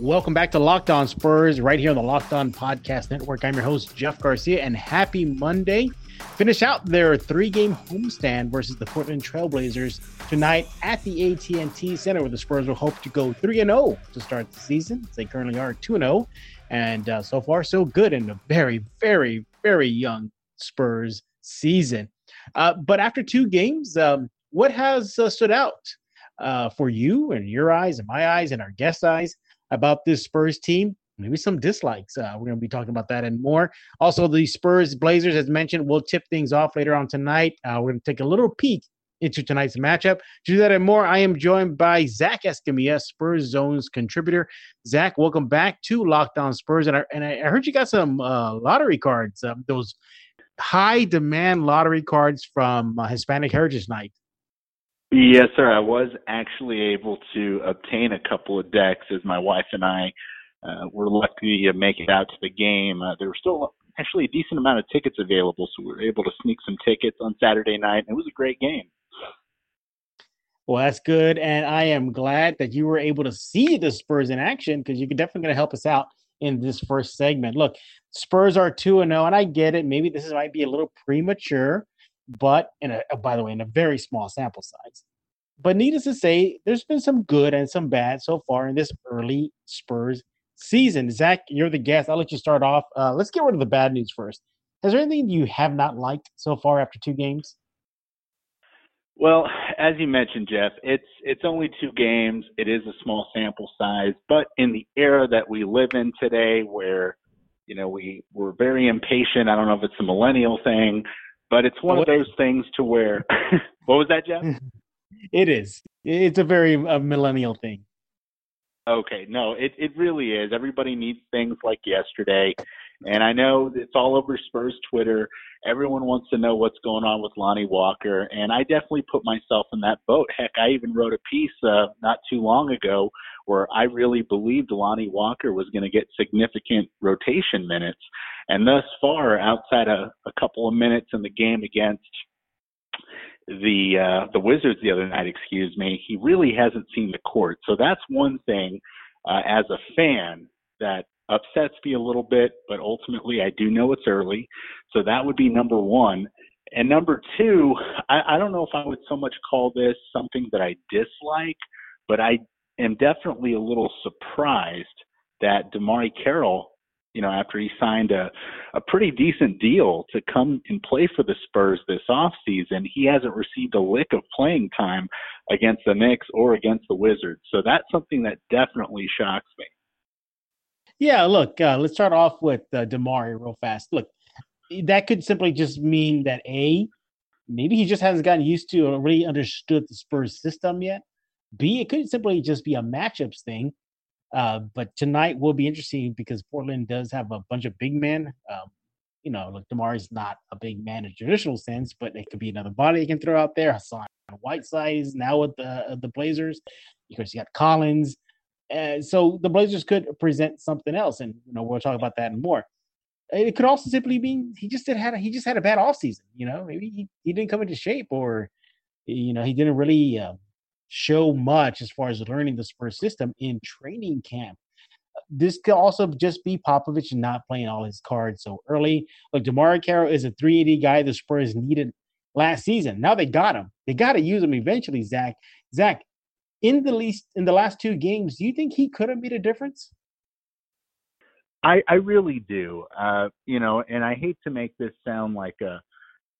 Welcome back to Locked On Spurs, right here on the Locked On Podcast Network. I'm your host, Jeff Garcia, and happy Monday. Finish out their three-game homestand versus the Portland Trailblazers tonight at the AT&T Center, where the Spurs will hope to go 3-0 to start the season. They currently are 2-0, and uh, so far so good in a very, very, very young Spurs season. Uh, but after two games, um, what has uh, stood out uh, for you and your eyes and my eyes and our guest eyes about this Spurs team. Maybe some dislikes. Uh, we're going to be talking about that and more. Also, the Spurs Blazers, as mentioned, we'll tip things off later on tonight. Uh, we're going to take a little peek into tonight's matchup. To do that and more, I am joined by Zach Escamilla, Spurs Zones contributor. Zach, welcome back to Locked On Spurs. And I, and I heard you got some uh, lottery cards, uh, those high demand lottery cards from uh, Hispanic Heritage Night. Yes, sir. I was actually able to obtain a couple of decks as my wife and I uh, were lucky to make it out to the game. Uh, there were still actually a decent amount of tickets available, so we were able to sneak some tickets on Saturday night. It was a great game. Well, that's good, and I am glad that you were able to see the Spurs in action because you're definitely going to help us out in this first segment. Look, Spurs are two and zero, oh, and I get it. Maybe this might be a little premature but in a by the way, in a very small sample size. But needless to say, there's been some good and some bad so far in this early Spurs season. Zach, you're the guest. I'll let you start off. Uh, let's get rid of the bad news first. Is there anything you have not liked so far after two games? Well, as you mentioned, Jeff, it's it's only two games. It is a small sample size, but in the era that we live in today, where you know we we're very impatient. I don't know if it's a millennial thing, but it's one of those things to where. what was that, Jeff? It is. It's a very uh, millennial thing. Okay, no, it it really is. Everybody needs things like yesterday, and I know it's all over Spurs Twitter. Everyone wants to know what's going on with Lonnie Walker, and I definitely put myself in that boat. Heck, I even wrote a piece uh, not too long ago where I really believed Lonnie Walker was going to get significant rotation minutes, and thus far, outside a, a couple of minutes in the game against the uh, the Wizards the other night, excuse me, he really hasn't seen the court. So that's one thing uh, as a fan that upsets me a little bit, but ultimately I do know it's early. So that would be number one. And number two, I, I don't know if I would so much call this something that I dislike, but I am definitely a little surprised that DeMarre Carroll you know, after he signed a, a pretty decent deal to come and play for the Spurs this offseason, he hasn't received a lick of playing time against the Knicks or against the Wizards. So that's something that definitely shocks me. Yeah, look, uh, let's start off with uh, DeMarre real fast. Look, that could simply just mean that A, maybe he just hasn't gotten used to or really understood the Spurs system yet. B, it could simply just be a matchups thing uh, but tonight will be interesting because Portland does have a bunch of big men. Um, you know, look, DeMarre is not a big man in traditional sense, but it could be another body you can throw out there. Hassan Whiteside is now with the uh, the Blazers because you got Collins. Uh, so the Blazers could present something else, and you know we'll talk about that and more. It could also simply mean he just did had a, he just had a bad off season. You know, maybe he, he didn't come into shape, or you know he didn't really uh, show much as far as learning the Spurs system in training camp. This could also just be Popovich not playing all his cards so early. Look, DeMarre Carroll is a 3-and-D guy the Spurs needed last season. Now they got him. They got to use him eventually, Zach. Zach, in the least in the last two games, do you think he could have made a difference? I, I really do. Uh, you know, and I hate to make this sound like a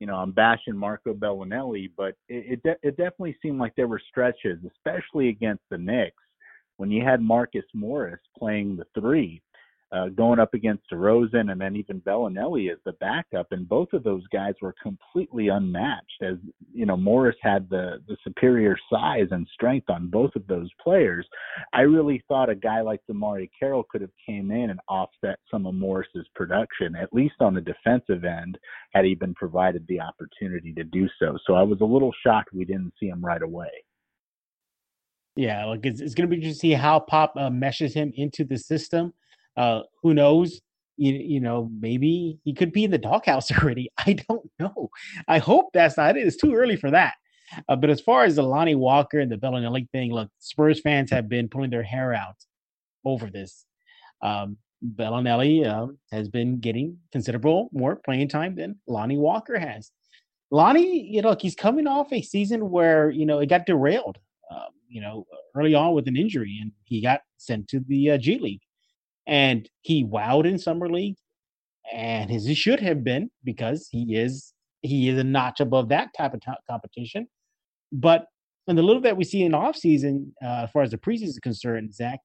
you know, I'm bashing Marco Belinelli, but it it, de- it definitely seemed like there were stretches, especially against the Knicks, when you had Marcus Morris playing the three, uh, going up against DeRozan and then even Belinelli as the backup, and both of those guys were completely unmatched. As you know, Morris had the the superior size and strength on both of those players. I really thought a guy like DeMarre Carroll could have came in and offset some of Morris's production, at least on the defensive end, had he been provided the opportunity to do so. So I was a little shocked we didn't see him right away. Yeah, like it's, it's going to be to see how Pop uh, meshes him into the system. Uh, who knows? You, you know, maybe he could be in the doghouse already. I don't know. I hope that's not it. It's too early for that. Uh, but as far as the Lonnie Walker and the Belinelli thing, look, Spurs fans have been pulling their hair out over this. Um, Belinelli uh, has been getting considerable more playing time than Lonnie Walker has. Lonnie, you know, he's coming off a season where you know it got derailed, um, you know, early on with an injury, and he got sent to the uh, G League, and he wowed in summer league, and his he should have been because he is he is a notch above that type of t- competition, but in the little that we see in off season, uh, as far as the preseason is concerned, Zach,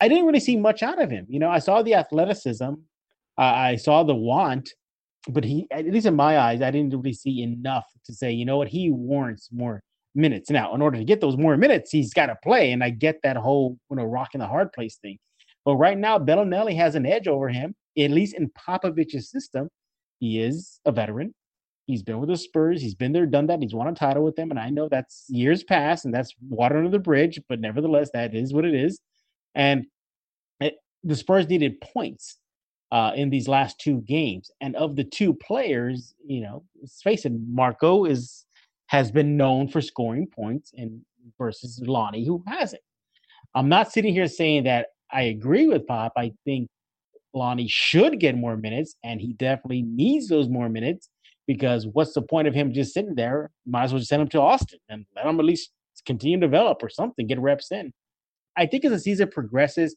I didn't really see much out of him. You know, I saw the athleticism, uh, I saw the want, but he, at least in my eyes, I didn't really see enough to say, you know what, he warrants more minutes. Now, in order to get those more minutes, he's got to play, and I get that whole you know rocking the hard place thing. But right now, Belinelli has an edge over him, at least in Popovich's system. He is a veteran. He's been with the Spurs. He's been there, done that. He's won a title with them, and I know that's years past, and that's water under the bridge. But nevertheless, that is what it is. And it, the Spurs needed points uh, in these last two games. And of the two players, you know, let's face it, Marco is has been known for scoring points, and versus Lonnie, who hasn't. I'm not sitting here saying that I agree with Pop. I think Lonnie should get more minutes, and he definitely needs those more minutes because what's the point of him just sitting there? Might as well just send him to Austin and let him at least continue to develop or something, get reps in. I think as the season progresses,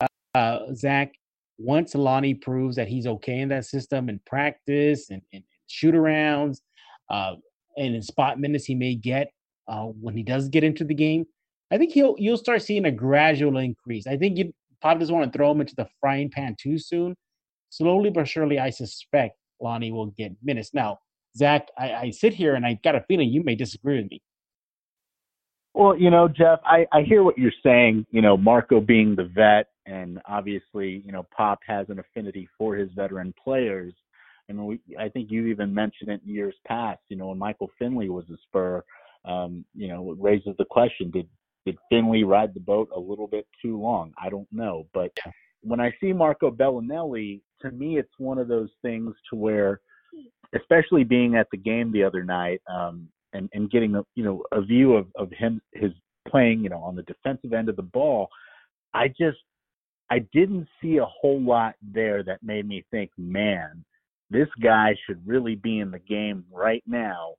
uh, uh, Zach, once Lonnie proves that he's okay in that system and practice and, and shoot arounds uh, and in spot minutes he may get uh, when he does get into the game, I think he'll you'll start seeing a gradual increase. I think you probably just want to throw him into the frying pan too soon. Slowly but surely, I suspect Lonnie will get minutes. Now, Zach, I, I sit here and I got a feeling you may disagree with me. Well, you know, Jeff, I, I hear what you're saying. You know, Marco being the vet, and obviously, you know, Pop has an affinity for his veteran players. And we, I think you even mentioned it in years past. You know, when Michael Finley was a Spur, um, you know, it raises the question: Did did Finley ride the boat a little bit too long? I don't know, but when I see Marco Belinelli, to me, it's one of those things to where, especially being at the game the other night, um, and, and getting a you know a view of, of him his playing you know on the defensive end of the ball, I just I didn't see a whole lot there that made me think, man, this guy should really be in the game right now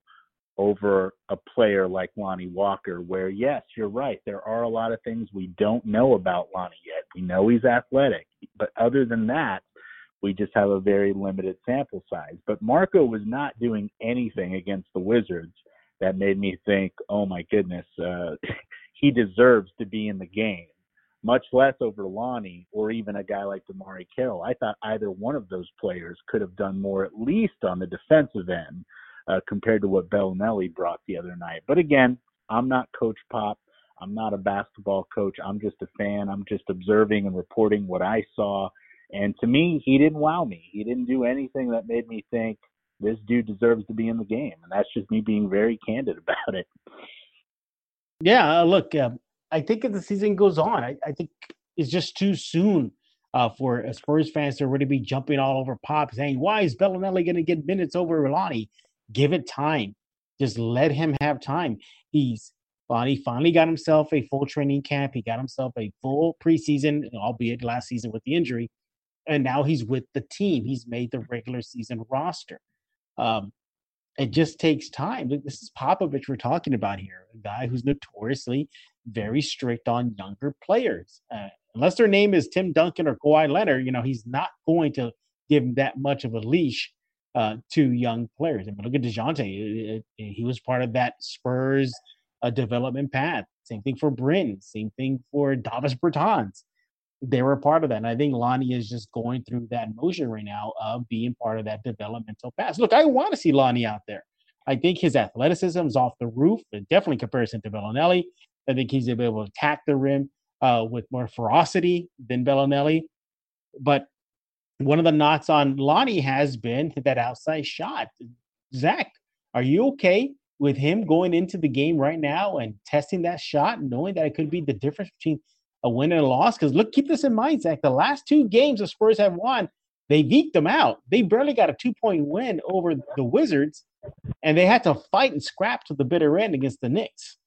over a player like Lonnie Walker, where yes, you're right. There are a lot of things we don't know about Lonnie yet. We know he's athletic, but other than that, we just have a very limited sample size. But Marco was not doing anything against the Wizards that made me think, oh my goodness, uh, he deserves to be in the game. Much less over Lonnie or even a guy like DeMarre Carroll. I thought either one of those players could have done more, at least on the defensive end, uh, compared to what Belinelli brought the other night. But again, I'm not Coach Pop. I'm not a basketball coach. I'm just a fan. I'm just observing and reporting what I saw. And to me, he didn't wow me. He didn't do anything that made me think, this dude deserves to be in the game, and that's just me being very candid about it. Yeah, uh, look, uh, I think as the season goes on, I, I think it's just too soon uh, for Spurs fans to already be jumping all over Pop, saying, "Why is Belinelli going to get minutes over Lonnie?" Give it time. Just let him have time. He's Lonnie finally got himself a full training camp. He got himself a full preseason, albeit last season with the injury, and now he's with the team. He's made the regular season roster. Um, it just takes time. This is Popovich we're talking about here, a guy who's notoriously very strict on younger players. Uh, unless their name is Tim Duncan or Kawhi Leonard, you know, he's not going to give them that much of a leash uh, to young players. I mean, look at Dejounte. He was part of that Spurs uh, development path. Same thing for Bryn. Same thing for Davis Bertans they were part of that. And I think Lonnie is just going through that motion right now of being part of that developmental path. Look, I want to see Lonnie out there. I think his athleticism is off the roof, definitely comparison to Belinelli. I think he's able to attack the rim uh, with more ferocity than Belinelli. But one of the knots on Lonnie has been that outside shot. Zach, are you okay with him going into the game right now and testing that shot, knowing that it could be the difference between a win and a loss. Because look, keep this in mind, Zach. The last two games the Spurs have won, they eked them out. They barely got a two point win over the Wizards, and they had to fight and scrap to the bitter end against the Knicks.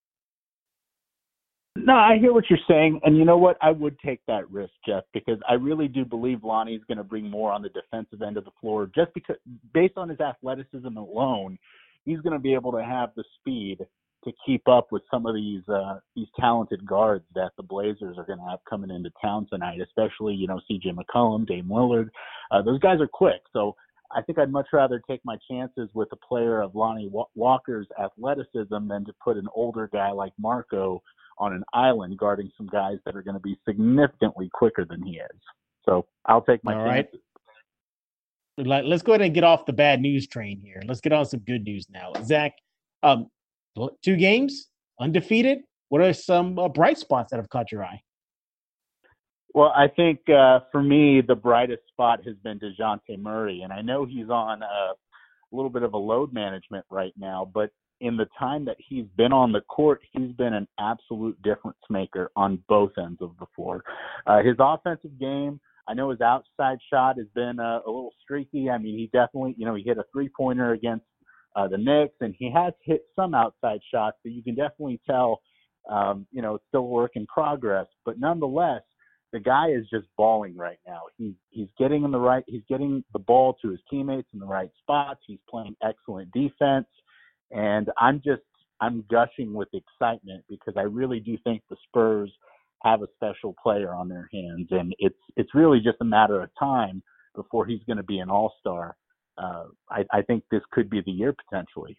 No, I hear what you're saying, and you know what? I would take that risk, Jeff, because I really do believe Lonnie's going to bring more on the defensive end of the floor, just because, based on his athleticism alone, he's going to be able to have the speed to keep up with some of these uh, these talented guards that the Blazers are going to have coming into town tonight, especially you know C.J. McCollum, Dame Lillard. Uh, those guys are quick, so I think I'd much rather take my chances with a player of Lonnie Walker's athleticism than to put an older guy like Marco on an island guarding some guys that are going to be significantly quicker than he is. So I'll take my All chances. Right. Let's go ahead and get off the bad news train here. Let's get on some good news now. Zach, um, two games, undefeated. What are some uh, bright spots that have caught your eye? Well, I think uh, for me, the brightest spot has been DeJounte Murray. And I know he's on a little bit of a load management right now, but in the time that he's been on the court, he's been an absolute difference maker on both ends of the floor. Uh, his offensive game, I know his outside shot has been uh, a little streaky. I mean, he definitely, you know, he hit a three pointer against uh, the Knicks, and he has hit some outside shots, but you can definitely tell, um, you know, it's still a work in progress. But nonetheless, the guy is just balling right now. He's he's getting in the right, he's getting the ball to his teammates in the right spots. He's playing excellent defense, and I'm just I'm gushing with excitement because I really do think the Spurs have a special player on their hands, and it's it's really just a matter of time before he's going to be an All Star. Uh, I, I think this could be the year potentially.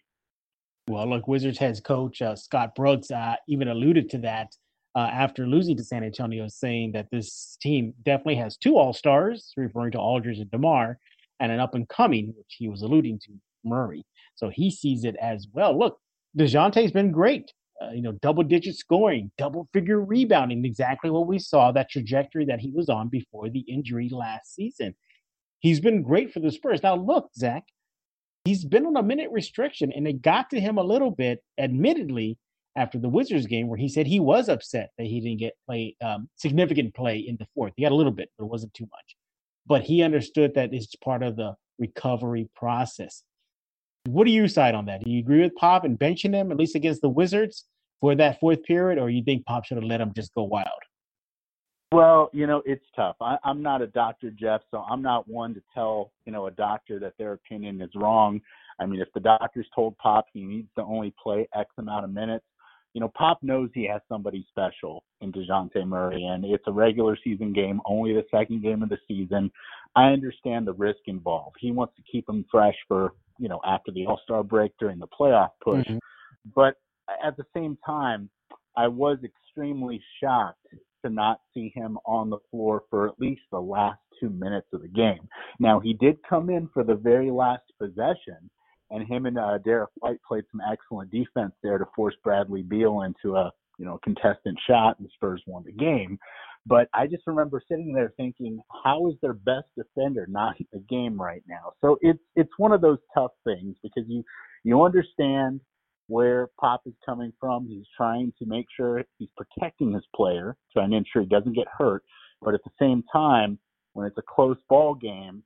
Well, look, Wizards head coach uh, Scott Brooks uh, even alluded to that uh, after losing to San Antonio, saying that this team definitely has two All Stars, referring to Aldridge and DeMar, and an up and coming, which he was alluding to, Murray. So he sees it as well. Look, DeJounte's been great. Uh, you know, double digit scoring, double figure rebounding, exactly what we saw, that trajectory that he was on before the injury last season. He's been great for the Spurs. Now, look, Zach, he's been on a minute restriction, and it got to him a little bit, admittedly, after the Wizards game where he said he was upset that he didn't get play um, significant play in the fourth. He got a little bit, but it wasn't too much. But he understood that it's part of the recovery process. What do you side on that? Do you agree with Pop and benching him at least against the Wizards for that fourth period, or you think Pop should have let him just go wild? Well, you know, it's tough. I, I'm not a doctor, Jeff, so I'm not one to tell, you know, a doctor that their opinion is wrong. I mean, if the doctor's told Pop he needs to only play X amount of minutes, you know, Pop knows he has somebody special in DeJounte Murray, and it's a regular season game, only the second game of the season. I understand the risk involved. He wants to keep him fresh for, you know, after the All Star break during the playoff push. Mm-hmm. But at the same time, I was extremely shocked to not see him on the floor for at least the last two minutes of the game. Now, he did come in for the very last possession and him and uh, Derrick White played some excellent defense there to force Bradley Beal into a you know contestant shot, and the Spurs won the game. But I just remember sitting there thinking, how is their best defender not in the game right now? So it's it's one of those tough things because you you understand where Pop is coming from. He's trying to make sure he's protecting his player, trying to ensure he doesn't get hurt. But at the same time, when it's a close ball game,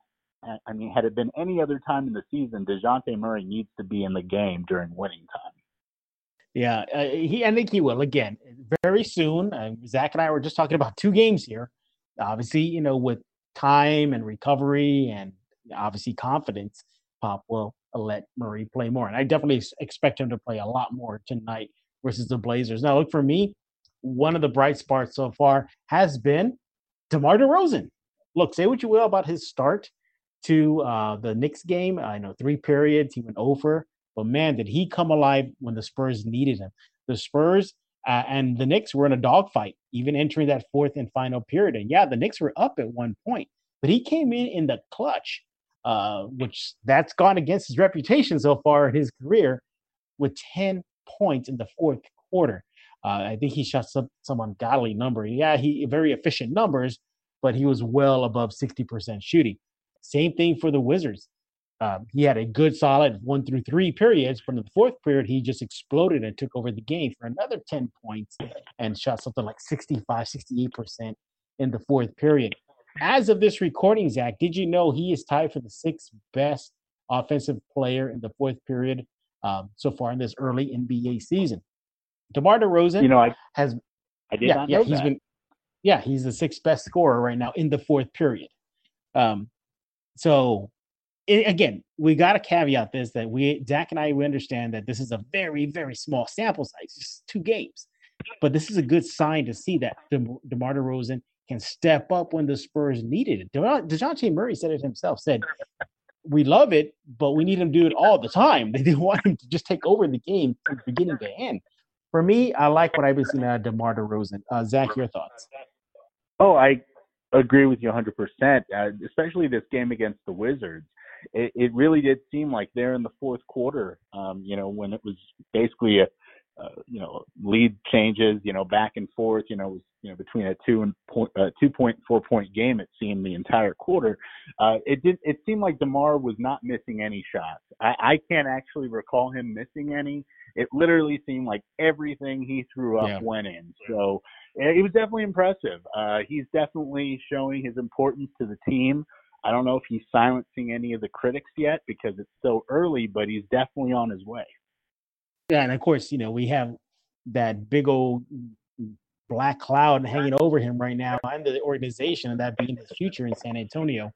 I mean, had it been any other time in the season, Dejounte Murray needs to be in the game during winning time. Yeah, uh, he. I think he will again very soon. Uh, Zach and I were just talking about two games here. Obviously, you know, with time and recovery and obviously confidence, Pop will let Murray play more, and I definitely expect him to play a lot more tonight versus the Blazers. Now, look for me. One of the bright spots so far has been DeMar DeRozan. Look, say what you will about his start to uh, the Knicks game. I know three periods he went over, but man, did he come alive when the Spurs needed him. The Spurs uh, and the Knicks were in a dogfight, even entering that fourth and final period. And yeah, the Knicks were up at one point, but he came in in the clutch, uh, which that's gone against his reputation so far in his career, with ten points in the fourth quarter. Uh, I think he shot some some ungodly number. Yeah, he very efficient numbers, but he was well above sixty percent shooting. Same thing for the Wizards. Um, he had a good solid one through three periods, but in the fourth period, he just exploded and took over the game for another 10 points and shot something like 65, 68% in the fourth period. As of this recording, Zach, did you know he is tied for the sixth best offensive player in the fourth period um, so far in this early NBA season? DeMar DeRozan you know, I, has I did yeah, not yeah, know he's that. been yeah, he's the sixth best scorer right now in the fourth period. Um, so it, again, we got to caveat this that we Zach and I we understand that this is a very very small sample size, just two games, but this is a good sign to see that De- DeMar DeRozan can step up when the Spurs needed it. De- Dejounte Murray said it himself. Said we love it, but we need him to do it all the time. They didn't want him to just take over the game from beginning to end. For me, I like what I've been seeing out of DeMar DeRozan. Uh, Zach, your thoughts? Oh, I agree with you 100%, uh, especially this game against the Wizards. It, it really did seem like there in the fourth quarter, um, you know, when it was basically a, uh, you know, lead changes, you know, back and forth, you know, it was, you know, between a two and point, uh, 2.4 point game, it seemed the entire quarter. Uh, it did, it seemed like DeMar was not missing any shots. I, I can't actually recall him missing any. It literally seemed like everything he threw up Yeah. went in. So it was definitely impressive. Uh, he's definitely showing his importance to the team. I don't know if he's silencing any of the critics yet because it's so early, but he's definitely on his way. Yeah, and of course, you know, we have that big old black cloud hanging over him right now and the organization, and that being his future in San Antonio.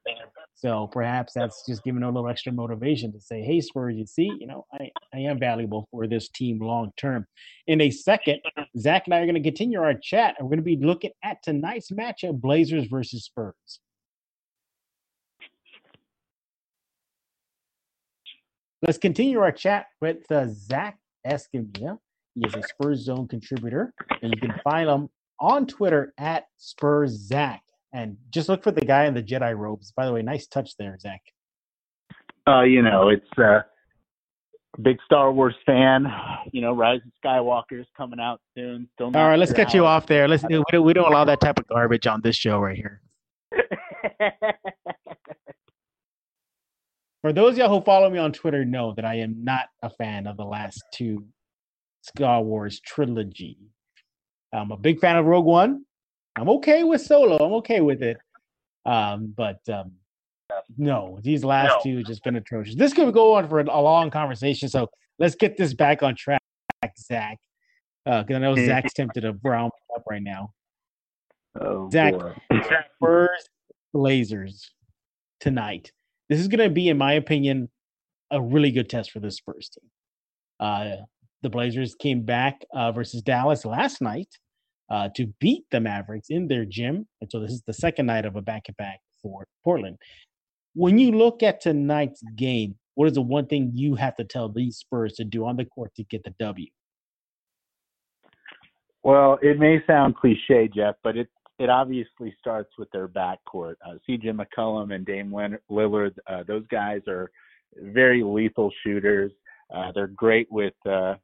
So perhaps that's just giving a little extra motivation to say, hey, Spurs, you see, you know, I, I am valuable for this team long term. In a second, Zach and I are going to continue our chat, we're going to be looking at tonight's matchup Blazers versus Spurs. Let's continue our chat with uh, Zach Escamilla. He is a Spurs Zone contributor, and you can find him on Twitter at Spurs Zach. And just look for the guy in the Jedi robes. By the way, nice touch there, Zach. Uh, you know, it's uh, big Star Wars fan. You know, Rise of Skywalker is coming out soon. Still All right, let's cut you off there. Let's we don't, we don't allow that type of garbage on this show right here. For those of y'all who follow me on Twitter, know that I am not a fan of the last two Star Wars trilogy. I'm a big fan of Rogue One. I'm okay with Solo. I'm okay with it. Um, but um, no, these last No. two have just been atrocious. This could go on for a long conversation, so let's get this back on track, Zach. Because I know Mhm. Zach's tempted to brown up right now. oh, Zach. boy. Spurs Blazers tonight. This is going to be, in my opinion, a really good test for the Spurs team. Uh, the Blazers came back uh, versus Dallas last night uh, to beat the Mavericks in their gym. And so this is the second night of a back to back for Portland. When you look at tonight's game, what is the one thing you have to tell these Spurs to do on the court to get the W? Well, it may sound cliche, Jeff, but it it obviously starts with their backcourt. Uh, C.J. McCollum and Dame Lillard, uh, those guys are very lethal shooters. Uh, they're great with, uh,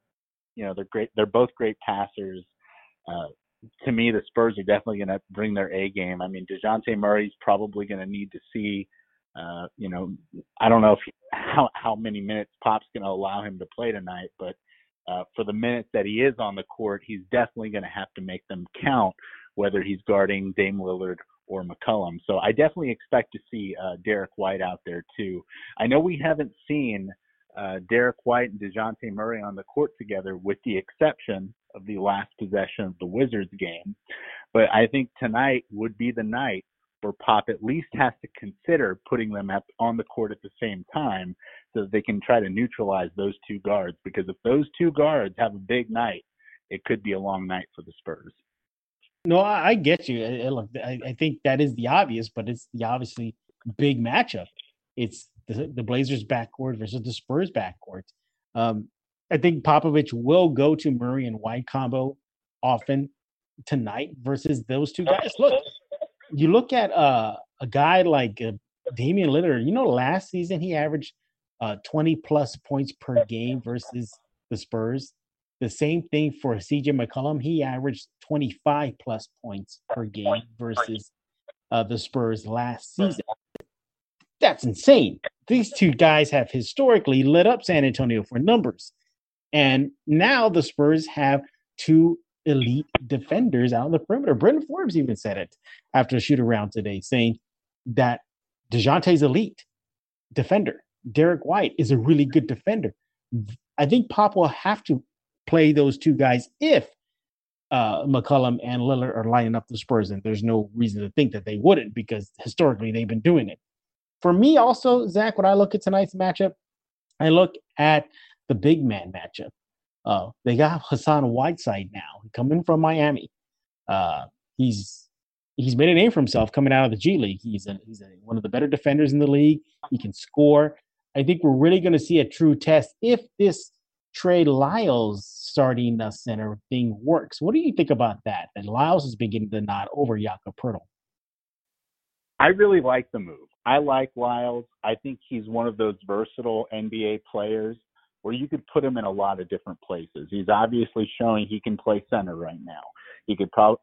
you know, they're great. They're both great passers. Uh, to me, the Spurs are definitely going to bring their A game. I mean, Dejounte Murray's probably going to need to see, uh, you know, I don't know if how how many minutes Pop's going to allow him to play tonight, but uh, for the minutes that he is on the court, he's definitely going to have to make them count, whether he's guarding Dame Lillard or McCollum. So I definitely expect to see uh, Derrick White out there too. I know we haven't seen uh, Derrick White and Dejounte Murray on the court together, with the exception of the last possession of the Wizards game. But I think tonight would be the night where Pop at least has to consider putting them at, on the court at the same time so that they can try to neutralize those two guards. Because if those two guards have a big night, it could be a long night for the Spurs. No, I, I get you. I, I- look, I, I think that is the obvious, but it's the obviously big matchup. It's the, the Blazers backcourt versus the Spurs backcourt. Um, I think Popovich will go to Murray and White combo often tonight versus those two guys. Look, you look at uh, a guy like uh, Damian Lillard. You know, last season he averaged uh, 20 plus points per game versus the Spurs. The same thing for CJ McCollum. He averaged 25 plus points per game versus uh, the Spurs last season. That's insane. These two guys have historically lit up San Antonio for numbers. And now the Spurs have two elite defenders out on the perimeter. Brendan Forbes even said it after a shoot around today, saying that DeJounte's elite defender. Derrick White is a really good defender. I think Pop will have to play those two guys if uh, McCollum and Lillard are lining up the Spurs, and there's no reason to think that they wouldn't because historically they've been doing it. For me, also, Zach, when I look at tonight's matchup, I look at the big man matchup. Uh, they got Hassan Whiteside now coming from Miami. Uh, he's he's made a name for himself coming out of the G League. He's a, he's a, one of the better defenders in the league. He can score. I think we're really going to see a true test if this Trey Lyles starting the center thing works. What do you think about that? That Lyles is beginning to nod over Jakob Poeltl. I really like the move. I like Lyles. I think he's one of those versatile NBA players where you could put him in a lot of different places. He's obviously showing he can play center right now. He could probably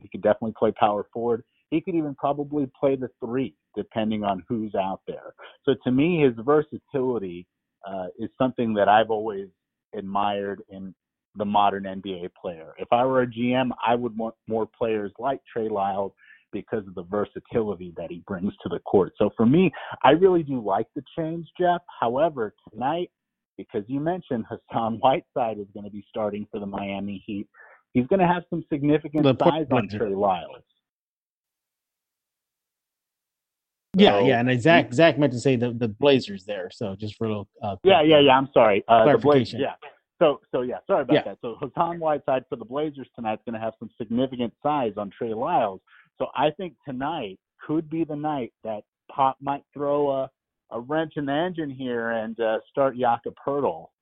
he could definitely play power forward. He could even probably play the three, depending on who's out there. So to me, his versatility uh, is something that I've always admired in the modern NBA player. If I were a GM, I would want more players like Trey Lyles because of the versatility that he brings to the court. So for me, I really do like the change, Jeff. However, tonight, because you mentioned Hassan Whiteside is going to be starting for the Miami Heat, he's going to have some significant size on Trey Lyles. Yeah, yeah, and Zach Zach meant to say the, the Blazers there, so just for a little. Uh, yeah, yeah, yeah. I'm sorry. Uh, the Blazers. Yeah. So so yeah, sorry about yeah. that. So Hassan Whiteside for the Blazers tonight is going to have some significant size on Trey Lyles. So I think tonight could be the night that Pop might throw a a wrench in the engine here and uh, start Jakob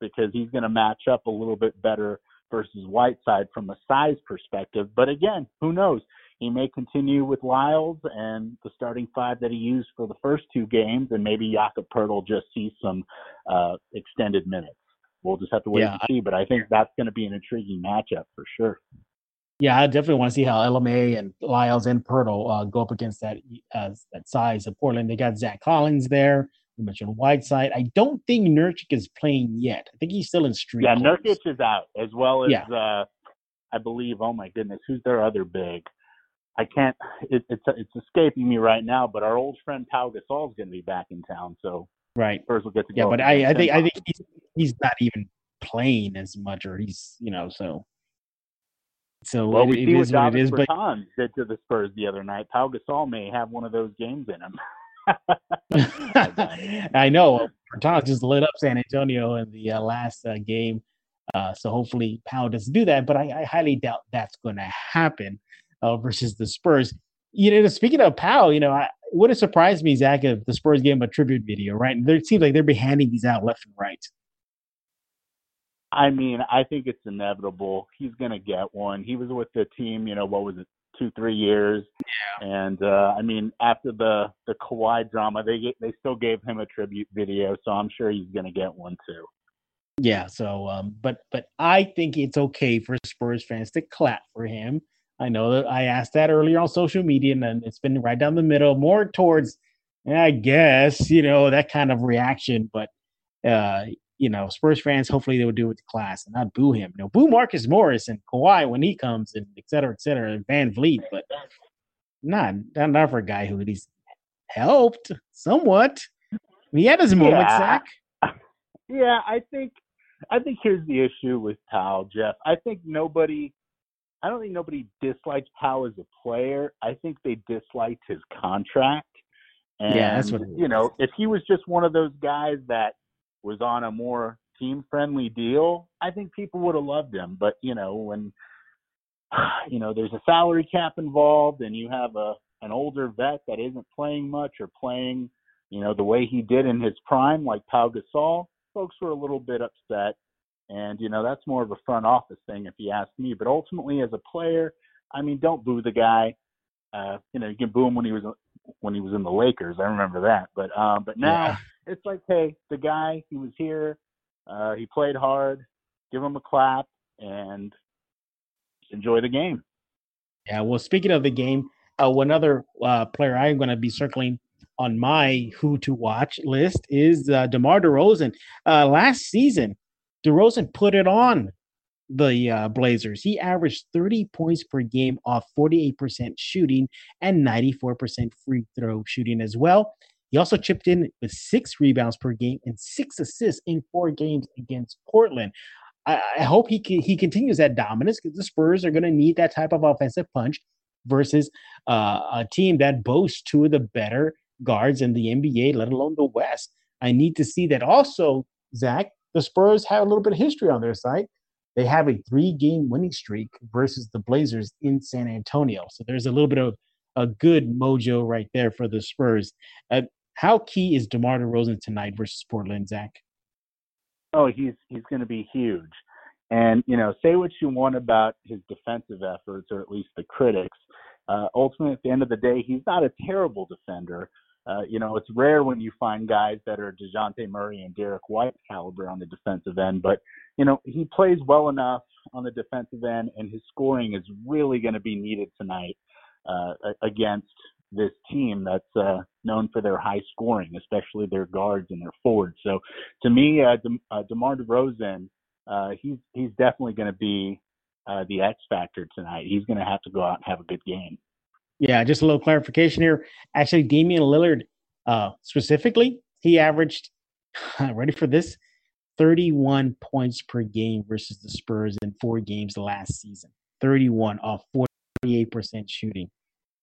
because he's going to match up a little bit better versus Whiteside from a size perspective. But again, who knows? He may continue with Lyles and the starting five that he used for the first two games, and maybe Jakob Poeltl just sees some uh, extended minutes. We'll just have to wait yeah, and see. But I think that's going to be an intriguing matchup for sure. Yeah, I definitely want to see how LMA and Lyles and Poeltl uh, go up against that uh, that size of Portland. They got Zach Collins there. You mentioned Whiteside. I don't think Nurkic is playing yet. I think he's still in street. Yeah, Nurkic is out as well as yeah. uh, I believe. Oh my goodness, who's their other big? I can't. It, it's it's escaping me right now. But our old friend Pau Gasol is going to be back in town, so right first we'll get to yeah. But I, I think I think he's he's not even playing as much, or he's you know so. So well, we it, see it what Davis but... did to the Spurs the other night. Pau Gasol may have one of those games in him. I know Bertans just lit up San Antonio in the uh, last uh, game, uh, so hopefully Pau doesn't do that. But I, I highly doubt that's going to happen uh, versus the Spurs. You know, speaking of Pau, you know, I, would have surprised me, Zach, if the Spurs gave him a tribute video, right? it seems like they're be handing these out left and right. I mean, I think it's inevitable. He's going to get one. He was with the team, you know, what was it, two, three years. Yeah. And uh, I mean, after the the Kawhi drama, they they still gave him a tribute video, so I'm sure he's going to get one too. Yeah. So, um, but but I think it's okay for Spurs fans to clap for him. I know that I asked that earlier on social media, and it's been right down the middle, more towards, I guess, you know, that kind of reaction. But uh, you know, Spurs fans, hopefully they would do it to class and not boo him. You know, boo Marcus Morris and Kawhi when he comes and et cetera, et cetera, and VanVleet, but not, not, for a guy who at least helped somewhat. he had his moments, yeah. Zach. Yeah, I think I think here's the issue with Pau, Jeff. I think nobody I don't think nobody disliked Pau as a player. I think they disliked his contract. And, yeah, that's what you know. If he was just one of those guys that was on a more team friendly deal, I think people would have loved him. But you know, when you know there's a salary cap involved, and you have a an older vet that isn't playing much or playing, you know, the way he did in his prime, like Pau Gasol, folks were a little bit upset. And you know, that's more of a front office thing, if you ask me. But ultimately, as a player, I mean, don't boo the guy. Uh, you know, you can boo him when he was when he was in the Lakers. I remember that. But um, but now. Yeah it's like, hey, the guy, he was here, uh, he played hard, give him a clap, and enjoy the game. Yeah, well, speaking of the game, uh, one other uh, player I'm going to be circling on my who to watch list is uh, DeMar DeRozan. Uh, last season, DeRozan put it on the uh, Blazers. He averaged 30 points per game off 48% shooting and 94% free throw shooting as well. He also chipped in with six rebounds per game and six assists in four games against Portland. I, I hope he he continues that dominance because the Spurs are going to need that type of offensive punch versus uh, a team that boasts two of the better guards in the NBA, let alone the West. I need to see that. Also, Zach, the Spurs have a little bit of history on their side. They have a three-game winning streak versus the Blazers in San Antonio. So there's a little bit of a good mojo right there for the Spurs. Uh, how key is DeMar DeRozan tonight versus Portland, Zach? Oh, he's he's going to be huge. And you know, say what you want about his defensive efforts, or at least the critics. Uh, ultimately, at the end of the day, he's not a terrible defender. Uh, you know, it's rare when you find guys that are Dejounte Murray and Derrick White caliber on the defensive end, but you know, he plays well enough on the defensive end, and his scoring is really going to be needed tonight uh, against this team that's uh, known for their high scoring, especially their guards and their forwards. So, to me, uh, De- uh, DeMar DeRozan, uh, he's he's definitely going to be uh, the X factor tonight. He's going to have to go out and have a good game. Yeah, just a little clarification here. Actually, Damian Lillard, uh, specifically, he averaged ready for this 31 points per game versus the Spurs in four games last season. 31 off 48% shooting.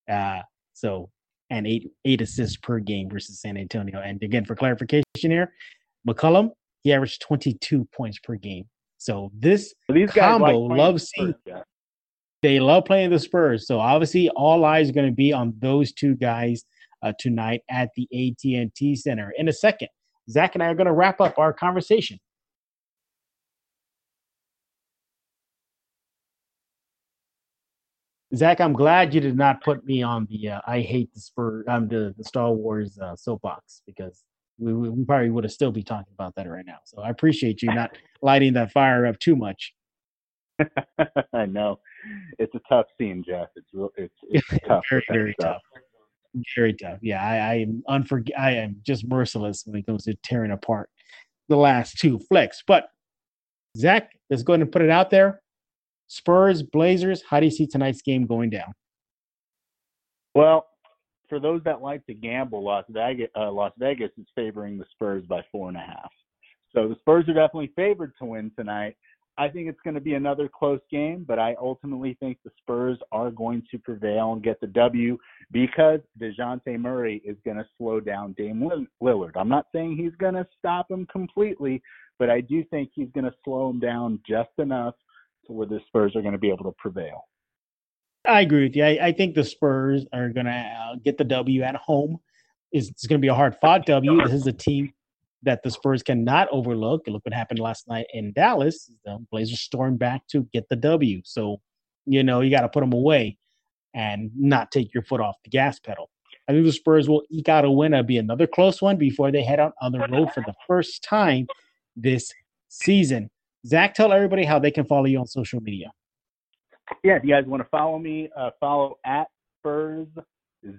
Uh, so and eight eight assists per game versus San Antonio. And again, for clarification here, McCollum he averaged 22 points per game. So this these combo like loves Spurs, yeah. They love playing the Spurs. So obviously, all eyes are going to be on those two guys uh, tonight at the AT&T Center. In a second, Zach and I are going to wrap up our conversation Zach, I'm glad you did not put me on the uh, I hate the Spur, um, the, the Star Wars uh, soapbox because we, we probably would have still be talking about that right now. So I appreciate you not lighting that fire up too much. I know it's a tough scene, Jeff. It's real, it's, it's tough. very very tough. Very tough. Yeah, I, I am unforg- I am just merciless when it comes to tearing apart the last two flicks. But Zach, let's go ahead and put it out there. Spurs, Blazers. How do you see tonight's game going down? Well, for those that like to gamble, Las Vegas, uh, Las Vegas is favoring the Spurs by four and a half. So the Spurs are definitely favored to win tonight. I think it's going to be another close game, but I ultimately think the Spurs are going to prevail and get the W because DeJounte Murray is going to slow down Dame Lillard. I'm not saying he's going to stop him completely, but I do think he's going to slow him down just enough to where the Spurs are going to be able to prevail. I agree with you. I, I think the Spurs are going to uh, get the W at home. It's, it's going to be a hard fought W. This is a team that the Spurs cannot overlook. Look what happened last night in Dallas. The Blazers stormed back to get the W. So, you know, you got to put them away and not take your foot off the gas pedal. I think the Spurs will eke out a win. It'll be another close one before they head out on the road for the first time this season. Zach, tell everybody how they can follow you on social media. Yeah, if you guys want to follow me, uh, follow at Spurs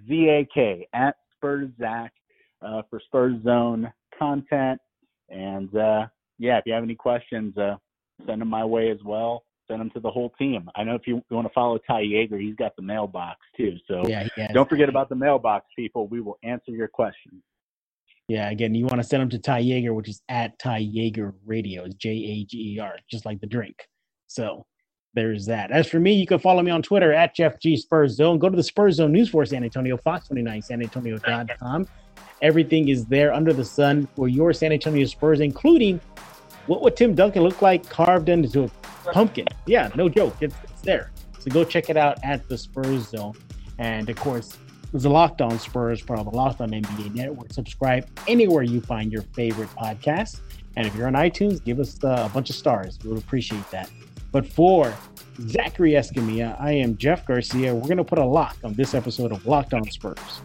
ZAK, at Spurs Zach uh, for Spurs Zone content. And uh, yeah, if you have any questions, uh, send them my way as well. Send them to the whole team. I know if you want to follow Ty Jager, he's got the mailbox too. So yeah, don't forget about the mailbox, people. We will answer your questions. Yeah, again, you want to send them to Ty Jager, which is at Ty Yeager Radio. It's J A G E R, just like the drink. So there's that. As for me, you can follow me on Twitter at Jeff G Spurs Zone. Go to the Spurs Zone News for San Antonio, Fox29, San Antonio.com. Everything is there under the sun for your San Antonio Spurs, including what would Tim Duncan look like carved into a pumpkin. Yeah, no joke. It's, it's there. So go check it out at the Spurs Zone. And of course, there's a Locked On Spurs part of the Locked On NBA Network. Subscribe anywhere you find your favorite podcast. And if you're on iTunes, give us uh, a bunch of stars. We would appreciate that. But for Zachary Escamilla, I am Jeff Garcia. We're going to put a lock on this episode of Locked On Spurs.